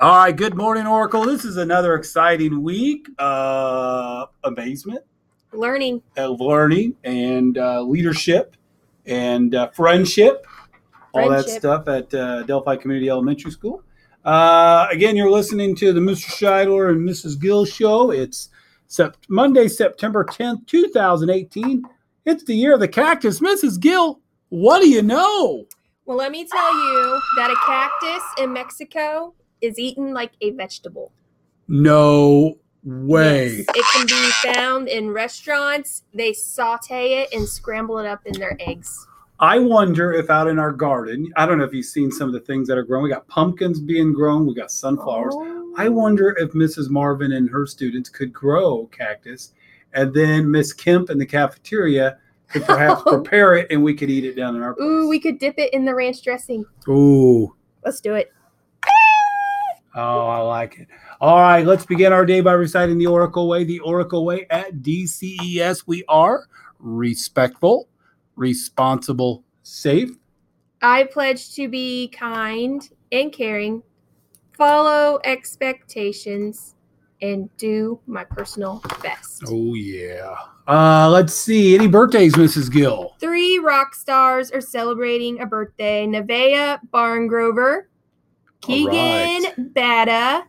All right, good morning, Oracle. This is another exciting week of amazement, Learning. of learning, and uh, leadership, and uh, friendship, all that stuff at uh, Delphi Community Elementary School. Uh, again, you're listening to the Mr. Scheidler and Mrs. Gill show. It's sep- Monday, September 10th, 2018. It's the year of the cactus. Mrs. Gill, what do you know? Well, let me tell you that a cactus in Mexico is eaten like a vegetable. No way. Yes, It can be found in restaurants. They saute it and scramble it up in their eggs. I wonder if out in our garden, I don't know if you've seen some of the things that are grown. We got pumpkins being grown, we got sunflowers. Oh. I wonder if Mrs. Marvin and her students could grow cactus, and then Miss Kemp in the cafeteria could perhaps prepare it, and we could eat it down in our place. Ooh, we could dip it in the ranch dressing. Ooh. Let's do it. Oh, I like it. All right, let's begin our day by reciting the Oracle Way. The Oracle Way at DCES. We are respectful, responsible, safe. I pledge to be kind and caring, follow expectations, and do my personal best. Oh yeah. Uh, let's see. Any birthdays, Mrs. Gill? Three rock stars are celebrating a birthday Nevaeh Barngrover, Keegan Bada,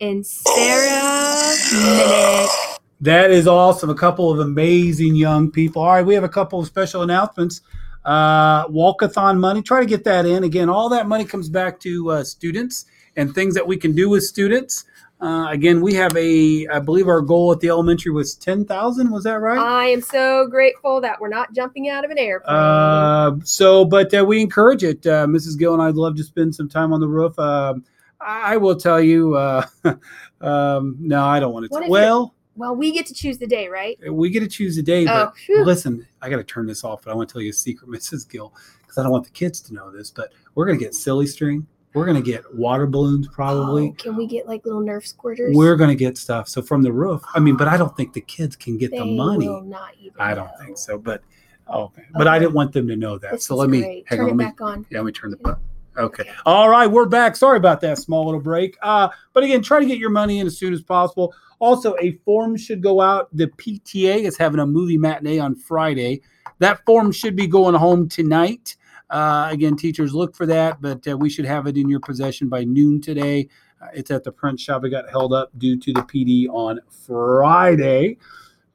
and Sarah Minnick. That is awesome. A couple of amazing young people. All right, we have a couple of special announcements. Uh, Walkathon money. Try to get that in. Again, all that money comes back to uh, students and things that we can do with students. Uh, again, we have a, I believe our goal at the elementary was 10,000. Was that right? I am so grateful that we're not jumping out of an airplane. Uh, so, but uh, we encourage it. Uh, Mrs. Gill and I'd love to spend some time on the roof. Um, I will tell you, uh, um, no, I don't want to. if Well, well, we get to choose the day, right? we get to choose the day, but Oh, listen, I got to turn this off, but I want to tell you a secret, Mrs. Gill, because I don't want the kids to know this, but we're going to get silly string. We're going to get water balloons, probably. Oh, can we get like little Nerf squirters? We're going to get stuff. So from the roof, I mean, but I don't think the kids can get they the money. Will not even I don't know. think so, but okay. But I didn't want them to know that. This so let me great. hang Turn on. it Let me, back on. yeah, let me turn the button. Okay. All right, we're back. Sorry about that small little break. Uh, but again, try to get your money in as soon as possible. Also, a form should go out. The PTA is having a movie matinee on Friday. That form should be going home tonight. Uh, again, teachers look for that, but uh, we should have it in your possession by noon today. Uh, it's at the print shop. It got held up due to the PD on Friday.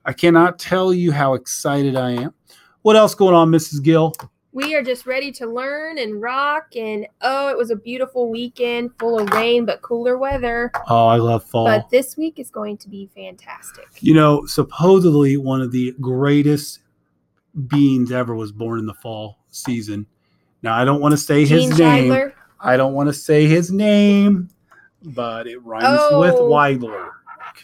I cannot tell you how excited I am. What else going on, Mrs. Gill? We are just ready to learn and rock. And oh, it was a beautiful weekend full of rain, but cooler weather. Oh, I love fall. But this week is going to be fantastic. You know, supposedly one of the greatest beings ever was born in the fall season. Now, I don't want to say his Gene name. Scheidler. I don't want to say his name, but it rhymes with Oh. Weidler.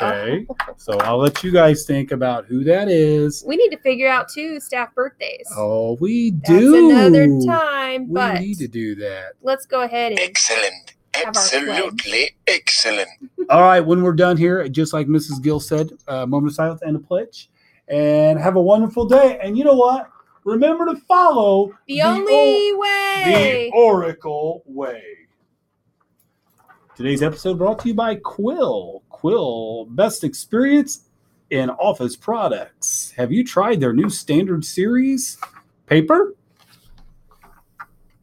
Okay. So I'll let you guys think about who that is. We need to figure out two staff birthdays. Oh, we That's do. another time. But we but need to do that. let's go ahead and Excellent. Have our flag. Absolutely excellent. All right, when we're done here, just like Mrs. Gill said, uh, moment of silence and a pledge. And have a wonderful day. And you know what? Remember to follow the, o- only way. the Oracle Way. Today's episode brought to you by Quill. Quill, best experience in office products. Have you tried their new standard series paper?